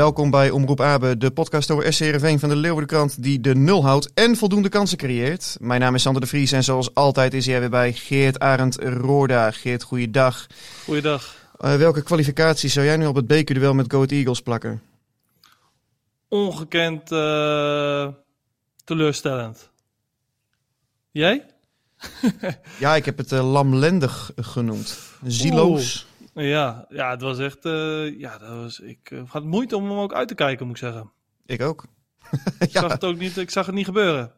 Welkom bij Omroep Abe, de podcast over SC Heerenveen van de Leeuwardenkrant die de nul houdt en voldoende kansen creëert. Mijn naam is Sander de Vries en zoals altijd is hij weer bij Geert Arend Roorda. Geert, goeiedag. Goeiedag. Uh, welke kwalificaties zou jij nu op het bekerduel met Go Ahead Eagles plakken? Ongekend uh, teleurstellend. Jij? ja, ik heb het uh, lamlendig genoemd. Zieloos. Ja, ja, het was echt. Uh, ja, dat was, ik uh, had moeite om hem ook uit te kijken, moet ik zeggen. Ik ook. ik, zag het ook niet, ik zag het niet gebeuren.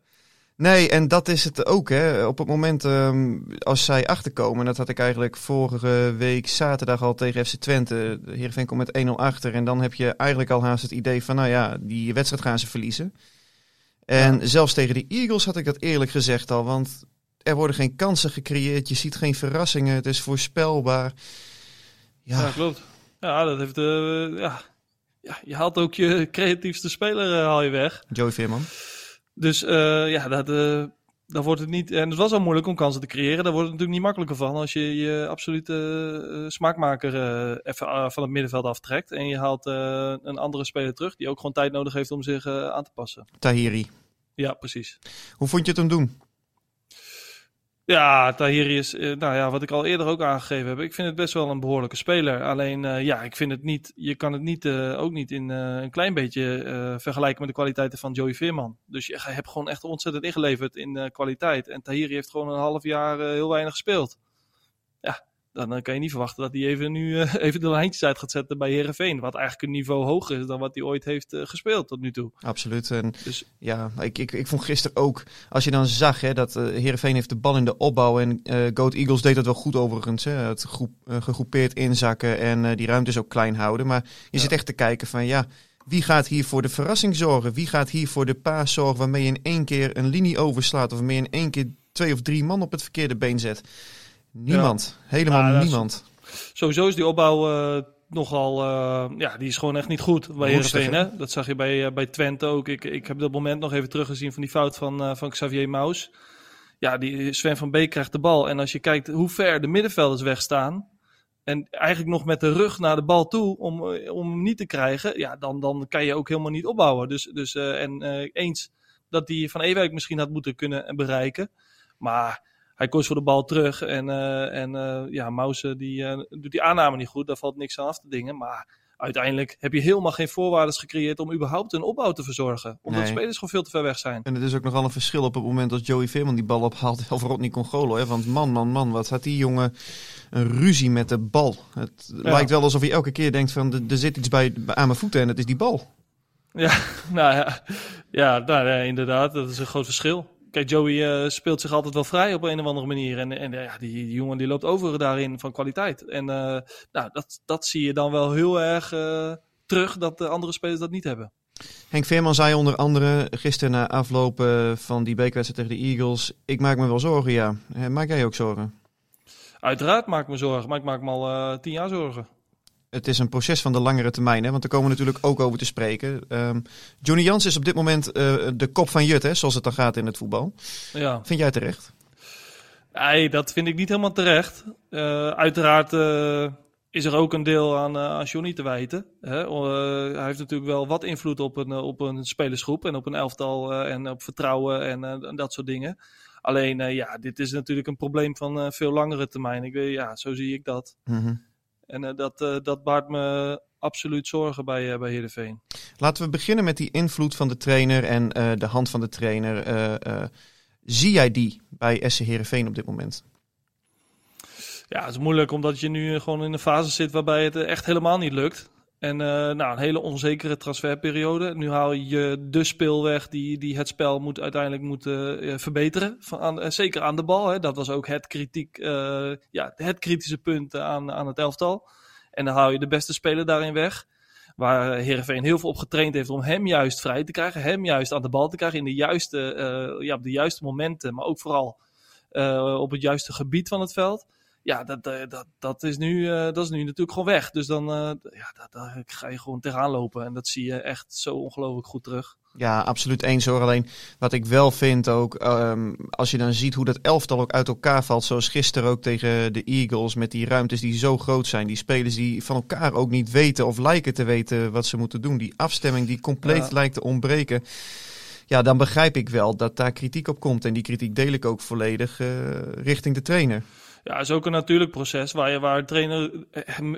Nee, en dat is het ook. Hè. Op het moment um, als zij achterkomen, en dat had ik eigenlijk vorige week zaterdag al tegen FC Twente. Heerenveen komt met 1-0 achter. En dan heb je eigenlijk al haast het idee van, nou ja, die wedstrijd gaan ze verliezen. En ja. zelfs tegen de Eagles had ik dat eerlijk gezegd al. Want er worden geen kansen gecreëerd. Je ziet geen verrassingen. Het is voorspelbaar. Ja. ja, klopt. Ja, dat heeft. Uh, ja. ja, je haalt ook je creatiefste speler uh, haal je weg. Joey Veerman. Dus uh, ja, dat, dan wordt het niet. En het was al moeilijk om kansen te creëren. Daar wordt het natuurlijk niet makkelijker van als je je absolute smaakmaker even van het middenveld aftrekt. En je haalt een andere speler terug die ook gewoon tijd nodig heeft om zich aan te passen. Tahiri. Ja, precies. Hoe vond je het hem doen? Ja, Tahiri is, uh, nou ja, wat ik al eerder ook aangegeven heb. Ik vind het best wel een behoorlijke speler. Alleen, uh, ja, ik vind het niet, je kan het niet, uh, ook niet in een klein beetje vergelijken met de kwaliteiten van Joey Veerman. Dus je hebt gewoon echt ontzettend ingeleverd in kwaliteit. En Tahiri heeft gewoon een half jaar heel weinig gespeeld. Ja, dan kan je niet verwachten dat hij even nu even de lijntjes uit gaat zetten bij Herenveen. Wat eigenlijk een niveau hoger is dan wat hij ooit heeft uh, gespeeld tot nu toe. Absoluut. En dus ja, ik, ik, ik vond gisteren ook, als je dan zag hè, dat uh, Herenveen heeft de bal in de opbouw. En uh, Goat Eagles deed dat wel goed overigens. Hè, het groep, gegroepeerd inzakken en die ruimtes ook klein houden. Maar je ja. zit echt te kijken van ja. Wie gaat hier voor de verrassing zorgen? Wie gaat hier voor de paas zorgen waarmee je in één keer een linie overslaat? Of waarmee je in één keer twee of drie man op het verkeerde been zet? Niemand. Ja. Helemaal niemand. Is, sowieso is die opbouw uh, nogal... Uh, ja, die is gewoon echt niet goed bij Heerenveen. Hè? Dat zag je bij, uh, bij Twente ook. Ik, ik heb dat moment nog even teruggezien van die fout van, van Xavier Maus. Ja, die Sven van Beek krijgt de bal. En als je kijkt hoe ver de middenvelders wegstaan... En eigenlijk nog met de rug naar de bal toe om, om hem niet te krijgen. Ja, dan, dan kan je ook helemaal niet opbouwen. Dus, dus en eens dat die Van Ewijk misschien had moeten kunnen bereiken. Maar hij kost voor de bal terug. En, uh, en uh, ja, Mausen die, uh, doet die aanname niet goed. Daar valt niks aan af te dingen. Maar uiteindelijk heb je helemaal geen voorwaarden gecreëerd om überhaupt een opbouw te verzorgen. Omdat nee. de spelers gewoon veel te ver weg zijn. En het is ook nogal een verschil op het moment als Joey Veerman die bal ophaalt. Of Rodney Congolo. Hè? Want man, man, man, wat had die jongen een ruzie met de bal. Het ja. lijkt wel alsof hij elke keer denkt van er zit iets bij, aan mijn voeten en het is die bal. Ja, nou ja, ja nou, ja inderdaad. Dat is een groot verschil. Kijk, Joey uh, speelt zich altijd wel vrij op een of andere manier. En, en ja, die, die, jongen die loopt over daarin van kwaliteit. En uh, nou, dat, dat zie je dan wel heel erg uh, terug dat de andere spelers dat niet hebben. Henk Veerman zei onder andere gisteren na aflopen van die bekerwedstrijd tegen de Eagles... ik maak me wel zorgen, ja. Maak jij ook zorgen? Uiteraard maak ik me zorgen, maar ik maak me al tien jaar zorgen het is een proces van de langere termijn. Hè? Want daar komen we natuurlijk ook over te spreken. Um, Johnny Jans is op dit moment uh, de kop van Jut, hè, zoals het dan gaat in het voetbal. Ja. Vind jij terecht? Nee, dat vind ik niet helemaal terecht. Uh, uiteraard uh, is er ook een deel aan, aan Johnny te wijten. Hè? Hij heeft natuurlijk wel wat invloed op een, op een spelersgroep en op een elftal en op vertrouwen en, en, dat soort dingen. Alleen, ja, dit is natuurlijk een probleem van veel langere termijn. Ik weet, ja, zo zie ik dat. Mm -hmm. En dat, dat baart me absoluut zorgen bij, bij Heerenveen. Laten we beginnen met die invloed van de trainer en de hand van de trainer. zie jij die bij SC Heerenveen op dit moment? Ja, het is moeilijk omdat je nu gewoon in een fase zit waarbij het echt helemaal niet lukt. En uh, nou, een hele onzekere transferperiode. Nu haal je de speelweg die, die het spel moet, uiteindelijk moet uh, verbeteren. Van zeker aan de bal. Hè. Dat was ook het, kritiek, ja, het kritische punt aan, aan het elftal. En dan haal je de beste speler daarin weg. Waar Heerenveen heel veel op getraind heeft om hem juist vrij te krijgen. Hem juist aan de bal te krijgen in de juiste, ja, op de juiste momenten. Maar ook vooral op het juiste gebied van het veld ja, dat, dat, dat, is nu, uh, dat is nu natuurlijk gewoon weg. Dus dan uh, ja, daar ga je gewoon tegenaan lopen. En dat zie je echt zo ongelooflijk goed terug. Ja, absoluut eens hoor. Alleen wat ik wel vind ook, um, als je dan ziet hoe dat elftal ook uit elkaar valt. Zoals gisteren ook tegen de Eagles met die ruimtes die zo groot zijn. Die spelers die van elkaar ook niet weten of lijken te weten wat ze moeten doen. Die afstemming die compleet ja. lijkt te ontbreken. Ja, dan begrijp ik wel dat daar kritiek op komt. En die kritiek deel ik ook volledig uh, richting de trainer. Ja, is ook een natuurlijk proces waar, je, waar de trainer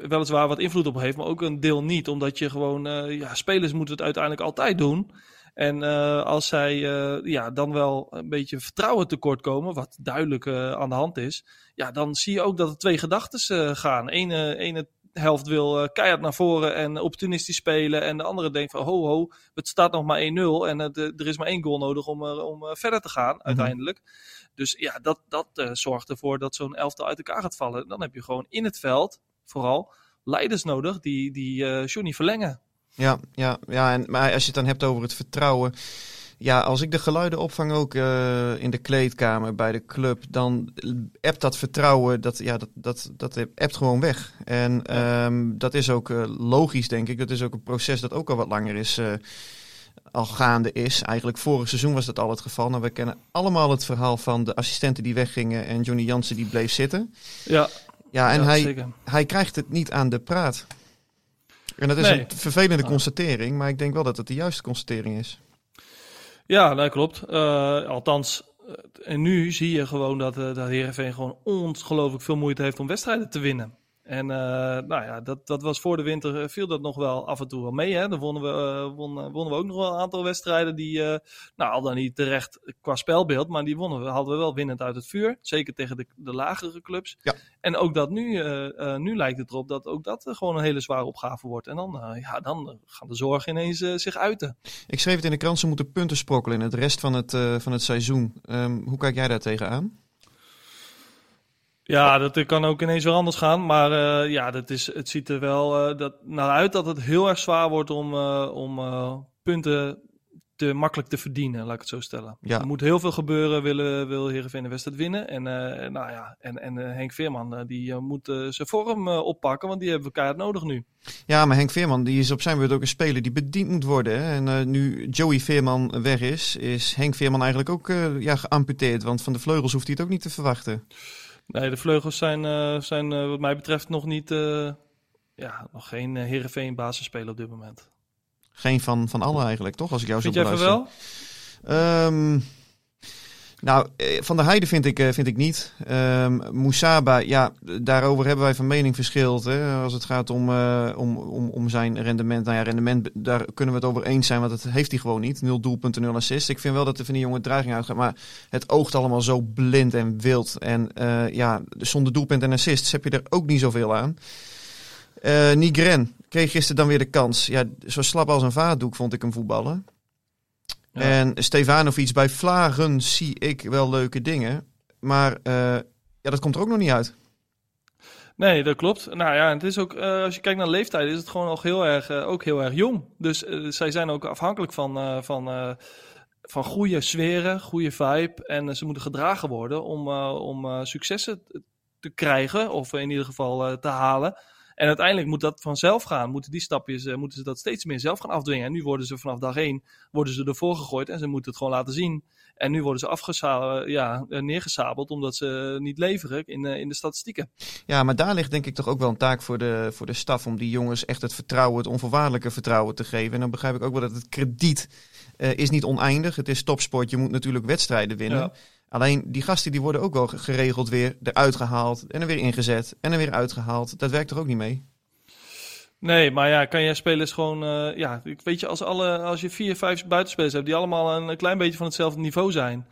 weliswaar wat invloed op heeft, maar ook een deel niet. Omdat je gewoon, uh, ja, spelers moeten het uiteindelijk altijd doen. En uh, als zij uh, ja, dan wel een beetje vertrouwen tekort komen, wat duidelijk aan de hand is, ja, dan zie je ook dat er twee gedachten gaan. Ene, ene helft wil keihard naar voren en opportunistisch spelen. En de andere denkt van ho ho, het staat nog maar 1-0 en er is maar één goal nodig om, om verder te gaan Mhm. uiteindelijk. Dus ja, dat, dat uh, zorgt ervoor dat zo'n elftal uit elkaar gaat vallen. Dan heb je gewoon in het veld vooral leiders nodig die, die uh, Johnny verlengen. Ja, ja, ja en, maar als je het dan hebt over het vertrouwen. Ja, als ik de geluiden opvang ook uh, in de kleedkamer bij de club, dan appt dat vertrouwen, dat, ja, dat, dat, dat appt gewoon weg. En um, dat is ook logisch, denk ik. Dat is ook een proces dat ook al wat langer is al gaande is. Eigenlijk vorig seizoen was dat al het geval. Nou, we kennen allemaal het verhaal van de assistenten die weggingen en Johnny Jansen die bleef zitten. Ja, ja en ja, hij, zeker. hij krijgt het niet aan de praat. En dat is Nee. een vervelende constatering, maar ik denk wel dat het de juiste constatering is. Ja, dat klopt. Uh, althans, uh, en nu zie je gewoon dat, uh, dat Heerenveen gewoon ongelooflijk veel moeite heeft om wedstrijden te winnen. En uh, nou ja, dat, dat was voor de winter uh, viel dat nog wel af en toe wel mee. Hè? Dan wonnen we, uh, wonnen, wonnen we ook nog wel een aantal wedstrijden die, nou al dan niet terecht qua spelbeeld, maar die wonnen we, hadden we wel winnend uit het vuur. Zeker tegen de, de lagere clubs. Ja. En ook dat nu, nu lijkt het erop dat ook dat gewoon een hele zware opgave wordt. En dan, ja, dan gaan de zorgen ineens zich uiten. Ik schreef het in de krant, ze moeten punten sprokkelen in het rest van het, van het seizoen. Um, hoe kijk jij daar tegenaan? Ja, dat kan ook ineens weer anders gaan. Maar uh, ja, dat is, het ziet er wel uh, dat, naar uit dat het heel erg zwaar wordt om, uh, om punten te makkelijk te verdienen, laat ik het zo stellen. Ja. Er moet heel veel gebeuren, willen, wil Heerenveen de wedstrijd winnen. En, nou ja, en, en Henk Veerman, die moet zijn vorm oppakken, want die hebben we keihard nodig nu. Ja, maar Henk Veerman die is op zijn beurt ook een speler die bediend moet worden. Hè? En nu Joey Veerman weg is, is Henk Veerman eigenlijk ook ja, geamputeerd. Want van de vleugels hoeft hij het ook niet te verwachten. Nee, de vleugels zijn, uh, zijn uh, wat mij betreft nog niet, uh, ja, nog geen uh, Heerenveen basisspeler op dit moment. Geen van, van allen eigenlijk, toch? Als ik jou Vind zo jij beluister. wel? Um, nou, Van der Heijden vind ik, vind ik niet. Um, ja, daarover hebben wij van mening verschild. Hè, als het gaat om, uh, om, om, om zijn rendement. Nou ja, rendement, daar kunnen we het over eens zijn, want dat heeft hij gewoon niet. Nul doelpunten, nul assist. Ik vind wel dat er van die jongen dreiging uitgaat. Maar het oogt allemaal zo blind en wild. En ja, zonder doelpunt en assists heb je er ook niet zoveel aan. Nigren kreeg gisteren dan weer de kans. Ja, zo slap als een vaatdoek vond ik hem voetballen. Ja. En Stefanovic bij Vlagen zie ik wel leuke dingen. Maar uh, ja, dat komt er ook nog niet uit. Nee, dat klopt. Nou ja, het is ook, uh, als je kijkt naar leeftijd, is het gewoon nog heel erg, uh, ook heel erg jong. Dus zij zijn ook afhankelijk van, van, van goede sferen, goede vibe. En ze moeten gedragen worden om, om successen te krijgen, of in ieder geval te halen. En uiteindelijk moet dat vanzelf gaan. Moeten die stapjes, uh, moeten ze dat steeds meer zelf gaan afdwingen. En nu worden ze vanaf dag één worden ze ervoor gegooid en ze moeten het gewoon laten zien. En nu worden ze afgesa ja, neergesabeld omdat ze niet leveren in, in de statistieken. Ja, maar daar ligt denk ik toch ook wel een taak voor de, voor de staf om die jongens echt het vertrouwen, het onvoorwaardelijke vertrouwen te geven. En dan begrijp ik ook wel dat het krediet uh, is niet oneindig. Het is topsport, je moet natuurlijk wedstrijden winnen. Ja. Alleen die gasten die worden ook wel geregeld weer eruit gehaald en er weer ingezet en er weer uitgehaald. Dat werkt er ook niet mee? Nee, maar ja, kan jij spelers gewoon, uh, ja, weet je, als, alle, als je vier, vijf buitenspelers hebt die allemaal een klein beetje van hetzelfde niveau zijn.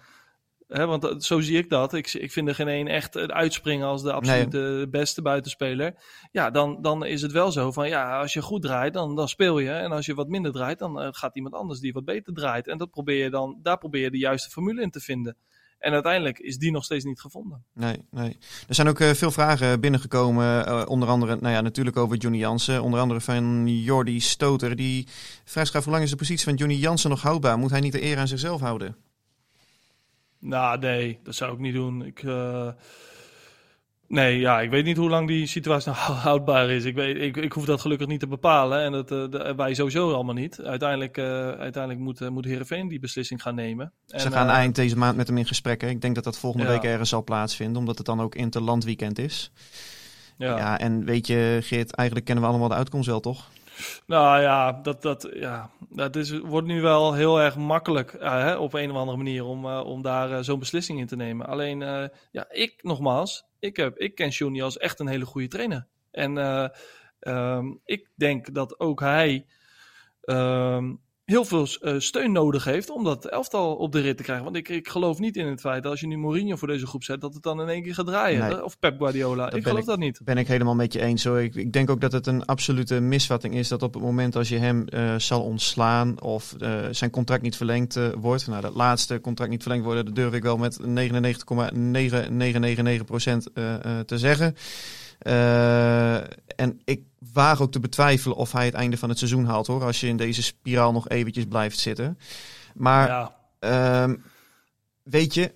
Hè, want zo zie ik dat. Ik, ik vind er geen één echt uitspringen als de absoluut nee. beste buitenspeler. Ja, dan, dan is het wel zo van ja, als je goed draait, dan, dan speel je. En als je wat minder draait, dan uh, gaat iemand anders die wat beter draait. En dat probeer je dan, daar probeer je de juiste formule in te vinden. En uiteindelijk is die nog steeds niet gevonden. Nee, nee. Er zijn ook uh, veel vragen binnengekomen. Uh, onder andere, nou ja, natuurlijk over Johnny Jansen. Onder andere van Jordi Stoter. Die vraagt hoe lang is de positie van Johnny Jansen nog houdbaar? Moet hij niet de eer aan zichzelf houden? Nou, nee, dat zou ik niet doen. Ik, uh... Nee, ja, ik weet niet hoe lang die situatie nou houdbaar is. Ik, weet, ik, ik hoef dat gelukkig niet te bepalen. En dat, uh, wij sowieso allemaal niet. Uiteindelijk, uh, uiteindelijk moet, uh, moet Heerenveen die beslissing gaan nemen. Ze gaan eind deze maand met hem in gesprek. Hè? Ik denk dat dat volgende ja. week ergens zal plaatsvinden. Omdat het dan ook interlandweekend is. Ja. ja, en weet je, Geert, eigenlijk kennen we allemaal de uitkomst wel, toch? Nou ja, dat, dat, ja, dat is, wordt nu wel heel erg makkelijk uh, hè, op een of andere manier om, uh, om daar uh, zo'n beslissing in te nemen. Alleen, ja, ik nogmaals, ik, heb, ik ken Johnny als echt een hele goede trainer. En um, ik denk dat ook hij um, heel veel uh, steun nodig heeft om dat elftal op de rit te krijgen. Want ik, ik geloof niet in het feit dat als je nu Mourinho voor deze groep zet, dat het dan in één keer gaat draaien. Nee. Of Pep Guardiola. Ik geloof ik, dat niet. Ben ik helemaal met je eens. Hoor. Ik, ik, denk ook dat het een absolute misvatting is dat op het moment als je hem uh, zal ontslaan of uh, zijn contract niet verlengd wordt, nou dat laatste contract niet verlengd worden, dat durf ik wel met 99,9999% te zeggen. Uh, en ik waag ook te betwijfelen of hij het einde van het seizoen haalt hoor. Als je in deze spiraal nog eventjes blijft zitten. Maar ja. uh, weet je,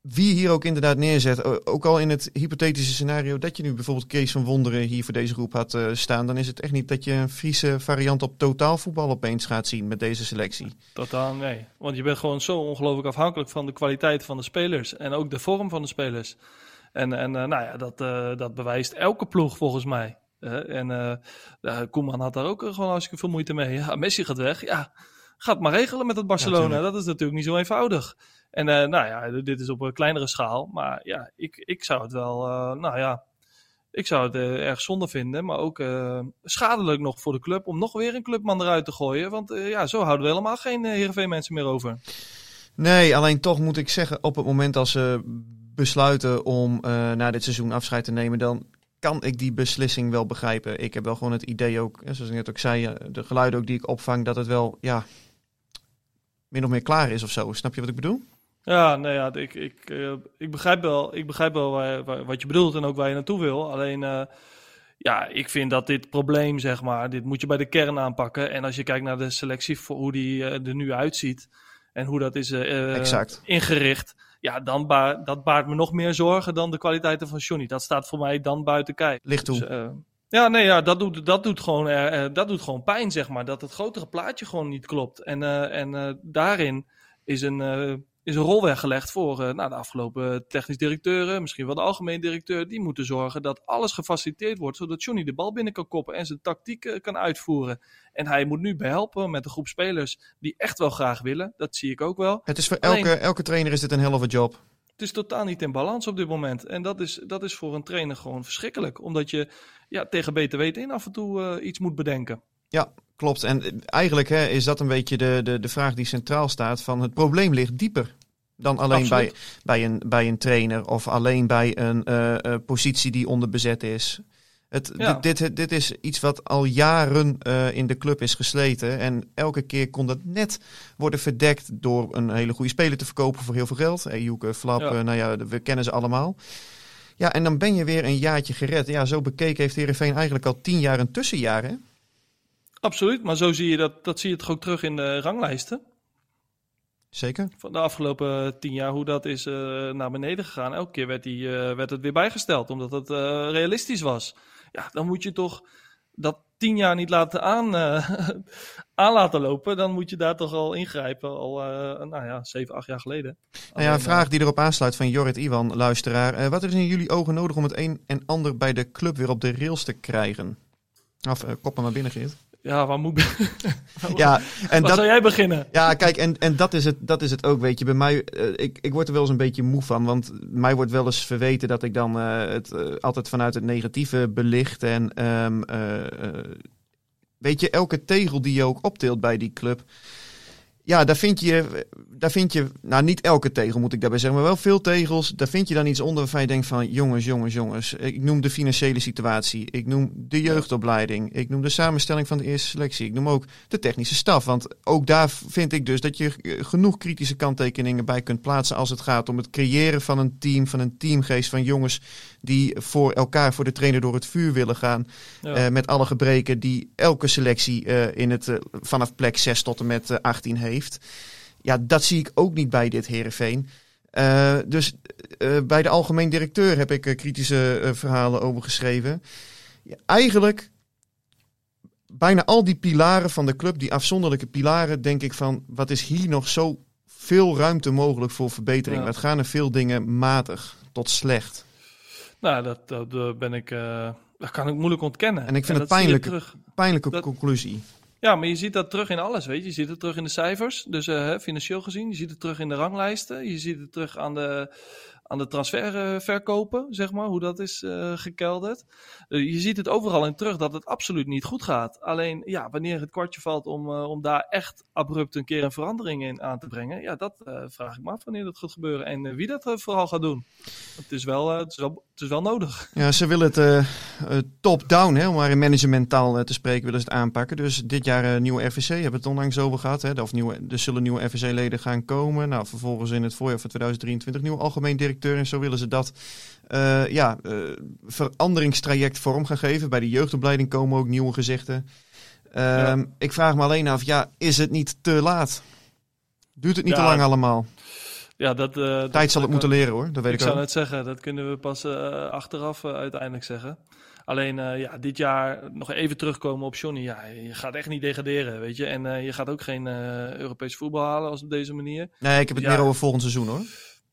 wie hier ook inderdaad neerzet, ook al in het hypothetische scenario dat je nu bijvoorbeeld Kees van Wonderen hier voor deze groep had uh, staan, dan is het echt niet dat je een Friese variant op totaalvoetbal opeens gaat zien met deze selectie. Totaal nee, want je bent gewoon zo ongelooflijk afhankelijk van de kwaliteit van de spelers en ook de vorm van de spelers. En, en uh, nou ja, dat, uh, dat bewijst elke ploeg volgens mij. Uh, en Koeman had daar ook gewoon hartstikke veel moeite mee. Ja, Messi gaat weg. Ja, gaat maar regelen met het Barcelona. Ja, dat is natuurlijk niet zo eenvoudig. En nou ja, dit is op een kleinere schaal. Maar ja, ik, ik zou het wel, nou ja, ik zou het erg zonde vinden. Maar ook schadelijk nog voor de club om nog weer een clubman eruit te gooien. Want ja, zo houden we helemaal geen Heerenveen mensen meer over. Nee, alleen toch moet ik zeggen, op het moment als ze besluiten om uh, na dit seizoen afscheid te nemen, dan kan ik die beslissing wel begrijpen. Ik heb wel gewoon het idee ook, zoals ik net ook zei, de geluiden ook die ik opvang, dat het wel, ja, min of meer klaar is of zo. Snap je wat ik bedoel? Ja, nee, ja, ik, ik, uh, ik begrijp wel, ik begrijp wel waar, waar, wat je bedoelt en ook waar je naartoe wil. Alleen, uh, ja, ik vind dat dit probleem, zeg maar, dit moet je bij de kern aanpakken. En als je kijkt naar de selectie, voor hoe die er nu uitziet en hoe dat is ingericht ja, dan ba dat baart me nog meer zorgen dan de kwaliteiten van Johnny. Dat staat voor mij dan buiten kijf. Ligt toe. Dus, uh, ja, nee, ja, dat doet, dat doet, gewoon, uh, dat doet gewoon pijn, zeg maar. Dat het grotere plaatje gewoon niet klopt. En, uh, en daarin is een is een rol weggelegd voor uh, nou, de afgelopen technisch directeuren, misschien wel de algemeen directeur. Die moeten zorgen dat alles gefaciliteerd wordt, zodat Johnny de bal binnen kan koppen en zijn tactiek uh, kan uitvoeren. En hij moet nu behelpen met een groep spelers die echt wel graag willen. Dat zie ik ook wel. Het is voor elke, elke trainer is dit een helft job. Het is totaal niet in balans op dit moment. En dat is, dat is voor een trainer gewoon verschrikkelijk. Omdat je ja, tegen beter weten in af en toe uh, iets moet bedenken. Ja, klopt. En eigenlijk hè, is dat een beetje de, de, de vraag die centraal staat: van het probleem ligt dieper dan alleen bij, bij, een, bij een trainer of alleen bij een uh, uh, positie die onderbezet is. Het, ja. dit, dit, dit, is iets wat al jaren uh, in de club is gesleten. En elke keer kon dat net worden verdekt door een hele goede speler te verkopen voor heel veel geld. Ejuke, Flap, ja. nou ja, we kennen ze allemaal. Ja, en dan ben je weer een jaartje gered. Ja, zo bekeken heeft Heerenveen eigenlijk al tien jaar een tussenjaar, hè? Absoluut, maar zo zie je dat, dat zie je toch ook terug in de ranglijsten. Zeker. Van de afgelopen tien jaar, hoe dat is uh, naar beneden gegaan. Elke keer werd, die, uh, werd het weer bijgesteld, omdat het uh, realistisch was. Ja, dan moet je toch dat tien jaar niet laten aan, aan laten lopen. Dan moet je daar toch al ingrijpen. Al, nou ja, zeven, acht jaar geleden. Nou ja, een vraag die erop aansluit van Jorrit Iwan, luisteraar. Wat is in jullie ogen nodig om het een en ander bij de club weer op de rails te krijgen? Of kop maar binnen, Geert. Ja, waar moet ik ja, en dat, zou jij beginnen? Ja, kijk, en, en dat, is het, dat is het ook, weet je. Bij mij, uh, ik, ik word er wel eens een beetje moe van. Want mij wordt wel eens verweten dat ik dan uh, het uh, altijd vanuit het negatieve belicht. En um, weet je, elke tegel die je ook optilt bij die club. Ja, daar vind je, daar vind je, nou niet elke tegel moet ik daarbij zeggen, maar wel veel tegels. Daar vind je dan iets onder waarvan je denkt van, jongens, jongens, jongens. Ik noem de financiële situatie, ik noem de jeugdopleiding, ik noem de samenstelling van de eerste selectie. Ik noem ook de technische staf, want ook daar vind ik dus dat je genoeg kritische kanttekeningen bij kunt plaatsen als het gaat om het creëren van een team, van een teamgeest van jongens die voor elkaar, voor de trainer door het vuur willen gaan. Ja. Uh, met alle gebreken die elke selectie uh, in het, uh, vanaf plek 6 tot en met 18 heeft. Ja, dat zie ik ook niet bij dit Herenveen. Dus bij de algemeen directeur heb ik kritische verhalen over geschreven. Ja, eigenlijk bijna al die pilaren van de club, die afzonderlijke pilaren, denk ik van wat is hier nog zo veel ruimte mogelijk voor verbetering? Ja. Wat gaan er veel dingen matig tot slecht? Nou, dat, dat ben ik, dat kan ik moeilijk ontkennen. En ik vind en het pijnlijke, pijnlijke dat, conclusie. Ja, maar je ziet dat terug in alles, weet je. Je ziet het terug in de cijfers, dus uh, financieel gezien. Je ziet het terug in de ranglijsten. Je ziet het terug aan de, aan de transferverkopen, zeg maar, hoe dat is uh, gekelderd. Uh, je ziet het overal in terug dat het absoluut niet goed gaat. Alleen, ja, wanneer het kwartje valt om, om daar echt abrupt een keer een verandering in aan te brengen, ja, dat vraag ik me af wanneer dat gaat gebeuren en wie dat vooral gaat doen. Het is, wel, het, is wel, het is wel nodig. Ja, ze willen het top-down, om maar in managementtaal te spreken, willen ze het aanpakken. Dus dit jaar nieuwe RVC, hebben we het onlangs over gehad. Hè? Of nieuwe, er zullen nieuwe RVC-leden gaan komen. Nou, vervolgens in het voorjaar van 2023 nieuwe algemeen directeur en zo willen ze dat uh, ja, uh, veranderingstraject vorm gaan geven. Bij de jeugdopleiding komen ook nieuwe gezichten. Ja. Ik vraag me alleen af, ja, is het niet te laat? Duurt het niet ja, te lang allemaal? Ja, dat, Tijd dat, zal het moeten leren hoor, dat weet ik, ik zou net zeggen, dat kunnen we pas achteraf uiteindelijk zeggen. Alleen ja, dit jaar nog even terugkomen op Johnny. Ja, je gaat echt niet degraderen, weet je. En je gaat ook geen Europees voetbal halen als op deze manier. Nee, ik heb het ja. meer over volgend seizoen hoor.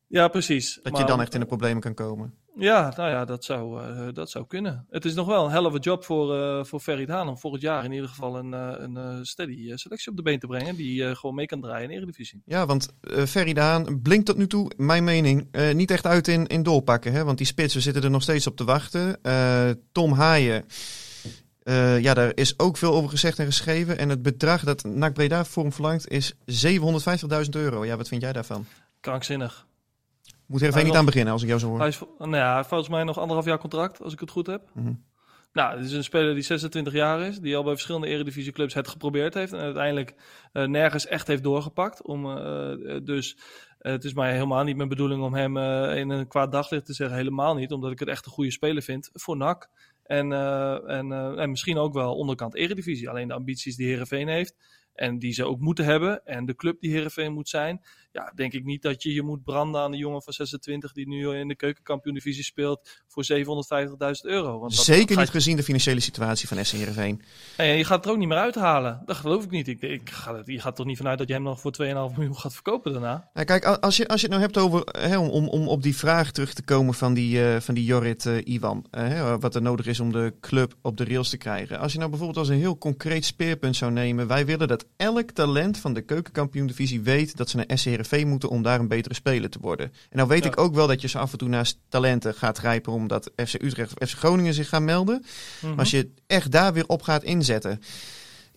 Ja, precies. Dat maar, je dan echt in de problemen kan komen. Ja, nou ja, dat zou, uh, dat zou kunnen. Het is nog wel een hell job voor, uh, voor Ferry Haan om volgend jaar in ieder geval een, uh, een steady selectie op de been te brengen. Die gewoon mee kan draaien in Eredivisie. Ja, want Ferry Haan blinkt tot nu toe, mijn mening, niet echt uit in, in doorpakken. Hè? Want die spitsen zitten er nog steeds op te wachten. Tom Haaien... Ja, daar is ook veel over gezegd en geschreven. En het bedrag dat NAC Breda voor hem verlangt is 750.000 euro. Ja, wat vind jij daarvan? Krankzinnig. Moet er even niet aan beginnen, als ik jou zo hoor. Hij is, nou ja, volgens mij nog anderhalf jaar contract, als ik het goed heb. Mm -hmm. Nou, het is een speler die 26 jaar is, die al bij verschillende eredivisieclubs het geprobeerd heeft en uiteindelijk uh, nergens echt heeft doorgepakt. Om, uh, dus uh, het is mij helemaal niet mijn bedoeling om hem in een kwaad daglicht te zeggen, helemaal niet, omdat ik het echt een goede speler vind voor NAC. En, en, en misschien ook wel onderkant eredivisie. Alleen de ambities die Herenveen heeft en die ze ook moeten hebben en de club die Herenveen moet zijn, ja, denk ik niet dat je je moet branden aan de jongen van 26 die nu in de keukenkampioen-divisie speelt voor 750.000 euro. Want dat, Zeker dat niet gezien de financiële situatie van SC Heerenveen. En je gaat het er ook niet meer uithalen. Dat geloof ik niet. Ik, ik ga je gaat er niet vanuit dat je hem nog voor 2,5 miljoen gaat verkopen daarna. Nou, kijk, als je, als je het nou hebt over, hè, om, om op die vraag terug te komen van die, uh, van die Jorrit uh, Iwan, uh, wat er nodig is om de club op de rails te krijgen. Als je nou bijvoorbeeld als een heel concreet speerpunt zou nemen, wij willen dat elk talent van de keukenkampioen-divisie weet dat ze naar SC Heerenveen moeten om daar een betere speler te worden. En nou weet ja. ik ook wel dat je ze af en toe naast talenten gaat grijpen omdat FC Utrecht of FC Groningen zich gaan melden. Mm -hmm. Maar als je echt daar weer op gaat inzetten.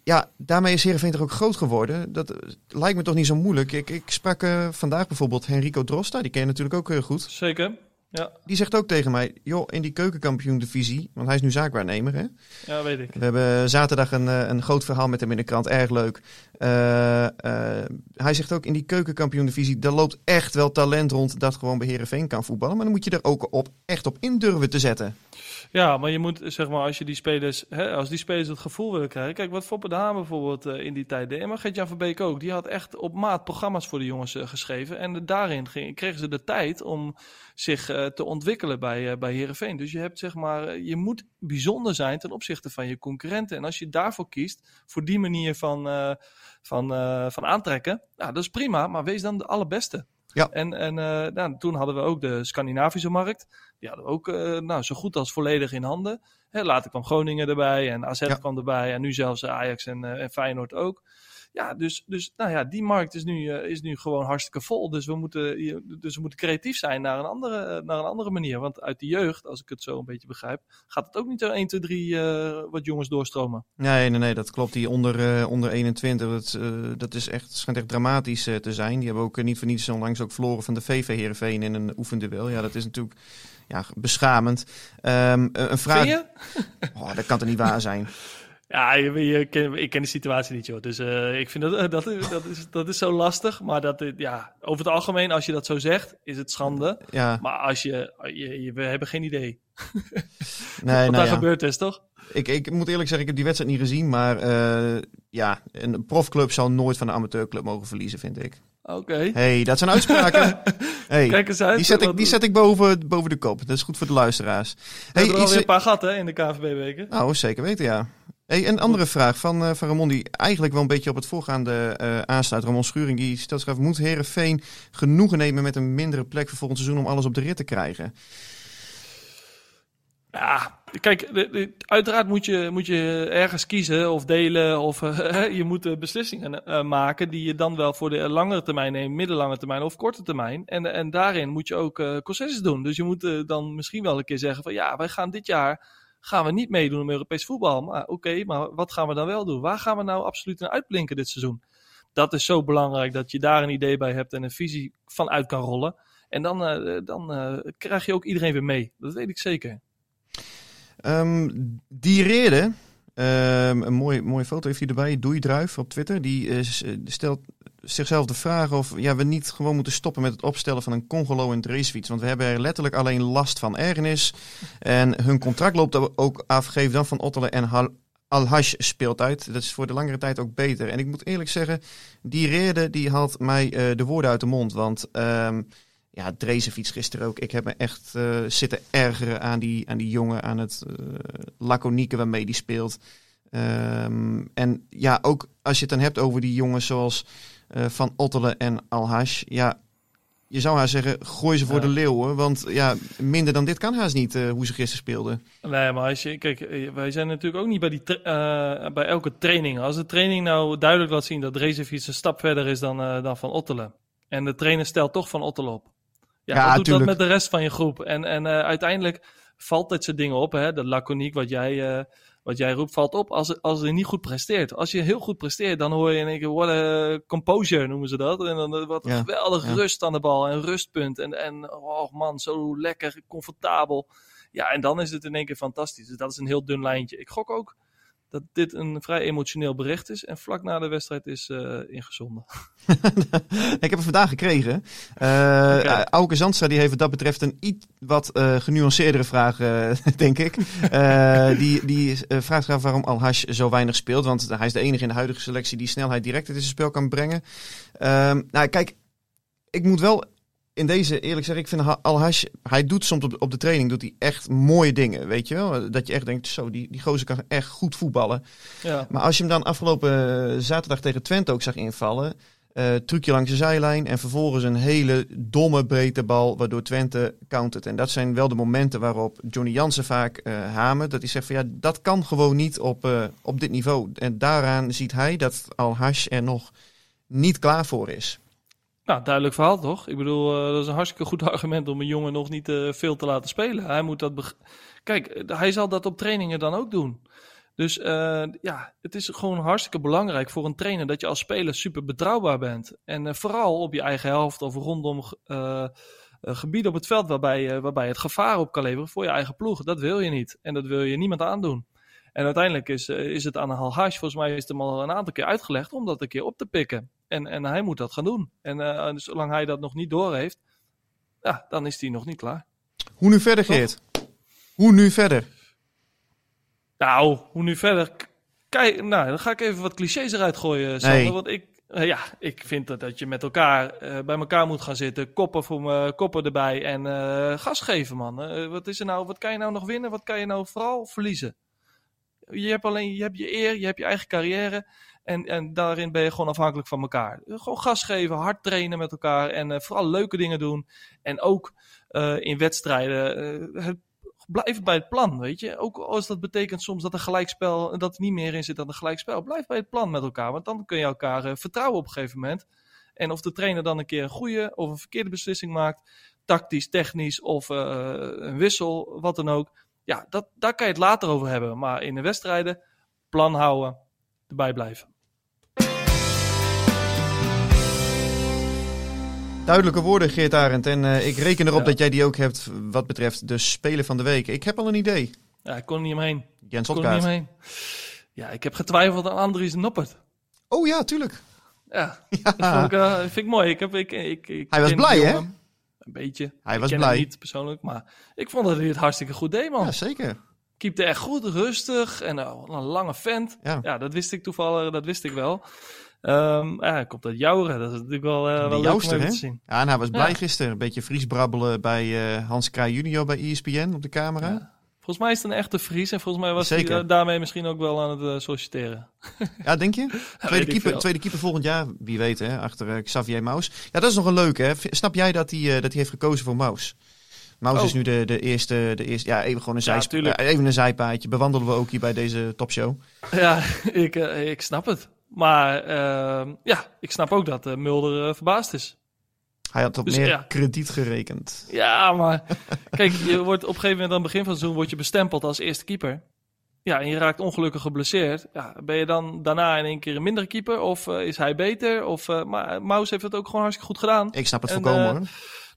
Ja, daarmee is Heerenveen toch ook groot geworden. Dat lijkt me toch niet zo moeilijk. Ik, ik sprak uh, vandaag bijvoorbeeld Henrico Drosta, die ken je natuurlijk ook heel goed. Zeker. Ja. Die zegt ook tegen mij, joh, in die keukenkampioen-divisie, want hij is nu zaakwaarnemer, hè? Ja, weet ik. We hebben zaterdag een, een groot verhaal met hem in de krant, erg leuk. Uh, uh, hij zegt ook, in die keukenkampioen-divisie, daar loopt echt wel talent rond dat gewoon bij Heerenveen kan voetballen. Maar dan moet je er ook op, echt op in durven te zetten. Ja, maar je moet, zeg maar, als je die spelers, hè, als die spelers het gevoel willen krijgen. Kijk, wat Foppe de bijvoorbeeld uh, in die tijd deed. Maar Gert-Jan van Beek ook. Die had echt op maat programma's voor de jongens uh, geschreven. En daarin kregen ze de tijd om zich, eh, te ontwikkelen bij, bij Herenveen. Dus je hebt zeg maar, je moet bijzonder zijn ten opzichte van je concurrenten. En als je daarvoor kiest, voor die manier van, van, van aantrekken, nou, dat is prima, maar wees dan de allerbeste. Ja. En, en nou, toen hadden we ook de Scandinavische markt. Die hadden we ook nou, zo goed als volledig in handen. Hè, later kwam Groningen erbij en AZ kwam erbij en nu zelfs Ajax en, en Feyenoord ook. Ja, dus, dus nou ja, die markt is nu, uh, is nu gewoon hartstikke vol. Dus we, moeten, dus we moeten creatief zijn naar een, andere, naar een andere manier. Want uit de jeugd, als ik het zo een beetje begrijp, gaat het ook niet zo 1, 2, 3 uh, wat jongens doorstromen. Nee, nee, nee, dat klopt. Die onder, uh, onder 21, dat, dat is echt, schijnt echt dramatisch te zijn. Die hebben ook niet voor niets onlangs ook verloren van de VV Heerenveen in een oefenduel. Ja, dat is natuurlijk ja, beschamend. Um, een vraag... Oh, dat kan toch niet waar zijn? Ja, je, je, ik ken de situatie niet, joh. Dus uh, ik vind dat, dat, dat, is, dat is zo lastig. Maar dat, ja, over het algemeen, als je dat zo zegt, is het schande. Ja. Maar als je, je, je we hebben geen idee. Nee, Wat nou daar ja. gebeurd is, toch? Ik, ik moet eerlijk zeggen, ik heb die wedstrijd niet gezien. Maar uh, ja, een profclub zal nooit van een amateurclub mogen verliezen, vind ik. Oké. hey, dat zijn uitspraken. hey, Kijk eens uit. Die zet ik, die zet ik boven, boven de kop. Dat is goed voor de luisteraars. We hey, hebben er alweer een paar gaten in de KVB-weken. Nou, zeker weten, ja. Hey, een andere vraag van, uh, van Ramon, die eigenlijk wel een beetje op het voorgaande uh, aansluit. Ramon Schuring, die stelt zich af, moet Herenveen genoegen nemen met een mindere plek voor volgend seizoen om alles op de rit te krijgen? Ja, kijk, uiteraard moet je, moet je ergens kiezen of delen of uh, je moet beslissingen maken die je dan wel voor de langere termijn neemt, middellange termijn of korte termijn. En, en daarin moet je ook concessies doen. Dus je moet dan misschien wel een keer zeggen van ja, wij gaan dit jaar gaan we niet meedoen om Europees voetbal. Maar oké, maar wat gaan we dan wel doen? Waar gaan we nou absoluut in uitblinken dit seizoen? Dat is zo belangrijk dat je daar een idee bij hebt en een visie van uit kan rollen. En dan, uh, dan uh, krijg je ook iedereen weer mee. Dat weet ik zeker. Um, die reden, um, een mooie, mooie foto heeft hij erbij, Doei Druif op Twitter. Die uh, stelt zichzelf de vraag of ja, we niet gewoon moeten stoppen met het opstellen van een Congolo en racefiets. Want we hebben er letterlijk alleen last van ergernis. En hun contract loopt ook af, geef dan van Ottele en Al-Hash speelt uit. Dat is voor de langere tijd ook beter. En ik moet eerlijk zeggen, die reden die had mij uh, de woorden uit de mond. Want um, ja, Drezenfiets gisteren ook. Ik heb me echt uh, zitten ergeren aan die, aan die jongen, aan het uh, laconieke waarmee die speelt. Um, en ja, ook als je het dan hebt over die jongens zoals Van Ottelen en Alhash. Ja, je zou haar zeggen, gooi ze voor de leeuwen. Want ja, minder dan dit kan haast niet uh, hoe ze gisteren speelden. Nee, maar als je, kijk, eh, wij zijn natuurlijk ook niet bij, die uh, bij elke training. Als de training nou duidelijk laat zien dat Rezefiets een stap verder is dan, uh, dan Van Ottelen. En de trainer stelt toch Van Ottelen op. Ja, ja doet dat met de rest van je groep. En, en uiteindelijk valt dit soort dingen op. Hè? De laconiek wat jij wat jij roept valt op als, als je niet goed presteert. Als je heel goed presteert, dan hoor je in één keer, what a composure noemen ze dat. En dan wat ja, geweldig rust aan de bal en rustpunt. En, en oh man, zo lekker, comfortabel. Ja, en dan is het in één keer fantastisch. Dus dat is een heel dun lijntje. Ik gok ook dat dit een vrij emotioneel bericht is. En vlak na de wedstrijd is uh, ingezonden. ik heb het vandaag gekregen. Uh, okay. Auke Zandstra die heeft wat dat betreft een iets wat uh, genuanceerdere vraag, denk ik. die die vraagt graag waarom Al-Hash zo weinig speelt. Want hij is de enige in de huidige selectie die snelheid direct in zijn spel kan brengen. Ehm, nou, kijk, ik moet wel in deze, eerlijk zeggen, ik vind Al-Hash, hij doet soms op, op de training doet hij echt mooie dingen, weet je wel? Dat je echt denkt, zo, die, die gozer kan echt goed voetballen. Ja. Maar als je hem dan afgelopen eh, zaterdag tegen Twente ook zag invallen, uh, trucje langs de zijlijn en vervolgens een hele domme breedte bal, waardoor Twente countert. En dat zijn wel de momenten waarop Johnny Jansen vaak uh, hamert, dat hij zegt van ja, dat kan gewoon niet op, uh, op dit niveau. En daaraan ziet hij dat Al-Hash er nog niet klaar voor is. Nou, duidelijk verhaal toch? Ik bedoel, uh, dat is een hartstikke goed argument om een jongen nog niet uh, veel te laten spelen. Hij moet dat. Kijk, eh, hij zal dat op trainingen dan ook doen. Dus ja, het is gewoon hartstikke belangrijk voor een trainer dat je als speler super betrouwbaar bent. En vooral op je eigen helft of rondom gebieden op het veld waarbij, waarbij het gevaar op kan leveren voor je eigen ploeg. Dat wil je niet. En dat wil je niemand aandoen. En uiteindelijk is, is het aan Hal Hash, volgens mij is het hem al een aantal keer uitgelegd om dat een keer op te pikken. En, en hij moet dat gaan doen. En uh, zolang hij dat nog niet door heeft, ja, dan is hij nog niet klaar. Hoe nu verder, Geert? Hoe nu verder? Nou, hoe nu verder? Kijk, nou, dan ga ik even wat clichés eruit gooien, Sander. Want ik, Eh, ja, ik vind dat, dat je met elkaar eh, bij elkaar moet gaan zitten. Koppen, voor me, koppen erbij en gas geven, man. Wat, is er nou, wat kan je nou nog winnen? Wat kan je nou vooral verliezen? Je hebt alleen je, hebt je eer, je hebt je eigen carrière. En, en daarin ben je gewoon afhankelijk van elkaar. Gewoon gas geven, hard trainen met elkaar. En eh, vooral leuke dingen doen. En ook eh, in wedstrijden. eh, het, blijf bij het plan, weet je. Ook als dat betekent soms dat een gelijkspel. dat er niet meer in zit dan een gelijkspel. Blijf bij het plan met elkaar. Want dan kun je elkaar vertrouwen op een gegeven moment. En of de trainer dan een keer een goede of een verkeerde beslissing maakt. Tactisch, technisch of een wissel, wat dan ook. Ja, dat, daar kan je het later over hebben. Maar in de wedstrijden, plan houden, erbij blijven. Duidelijke woorden, Geert Arend. En eh, ik reken erop Ja. dat jij die ook hebt wat betreft de Spelen van de Week. Ik heb al een idee. Ja, ik kon er niet omheen. Jens Ik kon er niet omheen. Ja, ik heb getwijfeld aan Andries Noppert. Oh ja, tuurlijk. Ja, dat vond ik, eh, vind ik mooi. Ik heb, ik, ik, ik Hij was blij, hè? Een beetje. Hij Ik was ken blij. hem niet persoonlijk, maar ik vond dat hij het hartstikke goed deed, man. Ja, zeker. Keepte echt goed, rustig en eh, een lange vent. Ja. Ja, dat wist ik toevallig, dat wist ik wel. Ehm ja, komt uit Jouren. Dat is natuurlijk wel, eh wel leuk om te zien. Ja, en hij was blij Ja. gisteren. Een beetje Fries brabbelen bij eh, Hans Kraaij junior bij ESPN op de camera. Ja. Volgens mij is het een echte Fries en volgens mij was hij eh, daarmee misschien ook wel aan het solliciteren. Ja, denk je? Tweede keeper, tweede keeper volgend jaar, wie weet, hè, achter Xavier Maus. Ja, dat is nog een leuke. Hè? Snap jij dat hij, dat hij heeft gekozen voor Maus? Maus Oh. is nu de, de, eerste, de eerste. Ja, even gewoon een, Ja, even een zijpaadje. Bewandelen we ook hier bij deze topshow. Ja, ik, ik snap het. Maar ehm, ja, ik snap ook dat eh, Mulder eh, verbaasd is. Hij had op Dus, meer ja. krediet gerekend. Ja, maar kijk, je wordt op een gegeven moment aan het begin van het seizoen word je bestempeld als eerste keeper. Ja, en je raakt ongelukkig geblesseerd. Ja, ben je dan daarna in één keer een mindere keeper? Of eh, is hij beter? Of, maar Maus heeft het ook gewoon hartstikke goed gedaan. Ik snap het En, volkomen eh, hoor.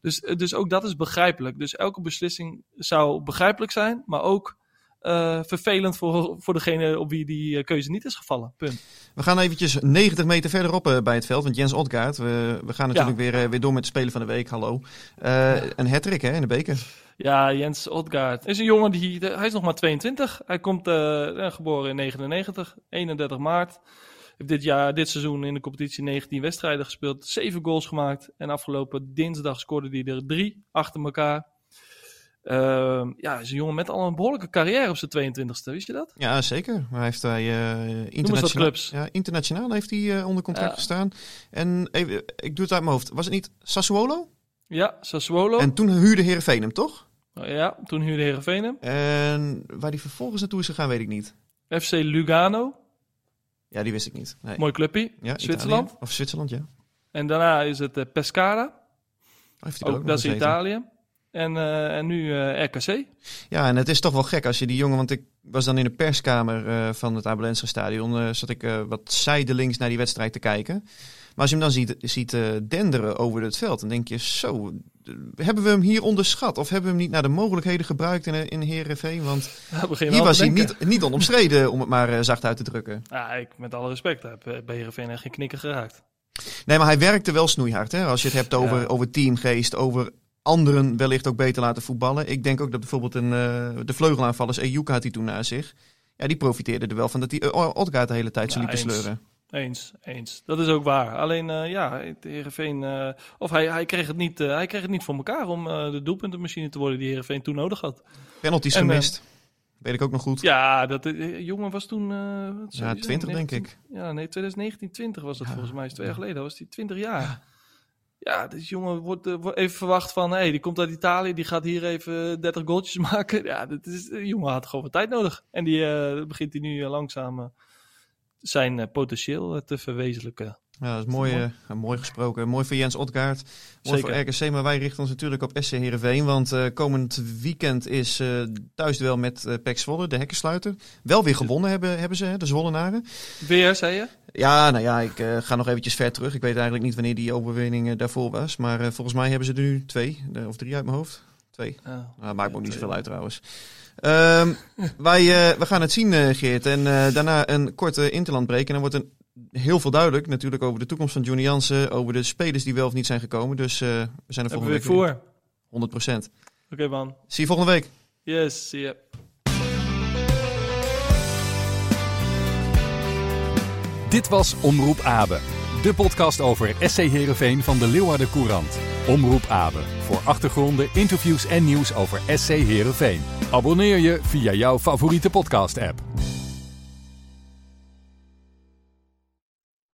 Dus, dus ook dat is begrijpelijk. Dus elke beslissing zou begrijpelijk zijn, maar ook eh, vervelend voor, voor degene op wie die eh, keuze niet is gevallen. Punt. We gaan eventjes 90 meter verderop eh, bij het veld. Want Jens Otgaard, we, we gaan natuurlijk weer, weer door met de Spelen van de Week. Hallo. Eh, Een hattrick hè, in de beker. Ja, Jens Otgaard is een jongen die, hij is nog maar 22. Hij komt geboren in 99, 31 maart. Heeft dit jaar, dit seizoen in de competitie 19 wedstrijden gespeeld, 7 goals gemaakt. En afgelopen dinsdag scoorde hij er drie achter elkaar. Ehm, ja, hij is een jongen met al een behoorlijke carrière op zijn 22e, wist je dat? Ja, zeker. Maar hij heeft hij eh eens wat internationaal, clubs. ja, internationaal heeft hij eh, onder contract Ja. gestaan. En even, ik doe het uit mijn hoofd. Was het niet Sassuolo? Ja, Sassuolo. En toen huurde Heerenveen hem, toch? Ja, toen huurde Heerenveen hem. En waar die vervolgens naartoe is gegaan, weet ik niet. FC Lugano, Ja, die wist ik niet. Nee. mooi clubje, Ja, Zwitserland. Italië. Of Zwitserland, ja. En daarna is het eh, Pescara, Oh, hij ook, dat is. Italië. En, eh, en nu eh, RKC. Ja, en het is toch wel gek als je die jongen... Want ik was dan in de perskamer eh, van het Abelense stadion. zat ik wat zijdelings naar die wedstrijd te kijken. Maar als je hem dan ziet, ziet denderen over het veld... dan denk je, zo, hebben we hem hier onderschat? Of hebben we hem niet naar de mogelijkheden gebruikt in, in Heerenveen? Want hier was hij niet, niet onomstreden, om het maar zacht uit te drukken. Ja, ik, met alle respect, heb bij Heerenveen echt geen knikker geraakt. Nee, maar hij werkte wel snoeihard. Hè? Als je het hebt over, Ja. over teamgeest, over anderen wellicht ook beter laten voetballen. Ik denk ook dat bijvoorbeeld een, eh, de vleugelaanvallers, Ejuka had hij toen naast zich. Ja, die profiteerde er wel van dat hij uh, Odgaard de hele tijd zo Ja, liep te sleuren. Eens, eens. Dat is ook waar. Alleen, eh, ja, het Heerenveen... eh, of hij, hij, kreeg het niet, hij kreeg het niet voor elkaar om de doelpuntenmachine te worden die Heerenveen toen nodig had. Penalties En, gemist. Weet ik ook nog goed. Ja, dat eh, jongen was toen... Ja, die 20 zijn? denk 19 ik. Ja, nee, 2019, 20 was dat Ja, volgens mij. Is twee jaar ja. geleden, was hij 20 jaar. Ja, deze jongen wordt, eh, wordt even verwacht van... Hey, die komt uit Italië, die gaat hier even 30 goaltjes maken. Ja, dit is, de jongen had gewoon wat tijd nodig. En die eh, begint hij nu eh, langzaam eh, zijn eh, potentieel eh, te verwezenlijken. Ja, dat is mooi, mooi. eh, mooi gesproken. Mooi voor Jens Odgaard. Mooi Zeker. voor RKC, maar wij richten ons natuurlijk op SC Heerenveen. Want eh, komend weekend is eh thuisduel met eh PEC Zwolle, de hekkensluiter. Wel weer gewonnen hebben, hebben ze, hè, de Zwollenaren. Weer, zei je? Ja, nou ja, ik ga nog eventjes ver terug. Ik weet eigenlijk niet wanneer die overwinning daarvoor was. Maar volgens mij hebben ze er nu twee, of drie uit mijn hoofd. Twee. Ja. Nou, maakt me ook niet zoveel uit trouwens. Ehm, wij, we gaan het zien, Geert. En daarna een korte interlandbreek. En dan wordt er heel veel duidelijk natuurlijk over de toekomst van Johnny Jansen. Over de spelers die wel of niet zijn gekomen. Dus eh, we zijn er volgende weer week voor. 100 procent. Oké, man. Zie je volgende week. Yes, zie je. Dit was Omroep Abe. de podcast over SC Heerenveen van de Leeuwarden Courant. Omroep Abe, voor achtergronden, interviews en nieuws over SC Heerenveen. Abonneer je via jouw favoriete podcast-app.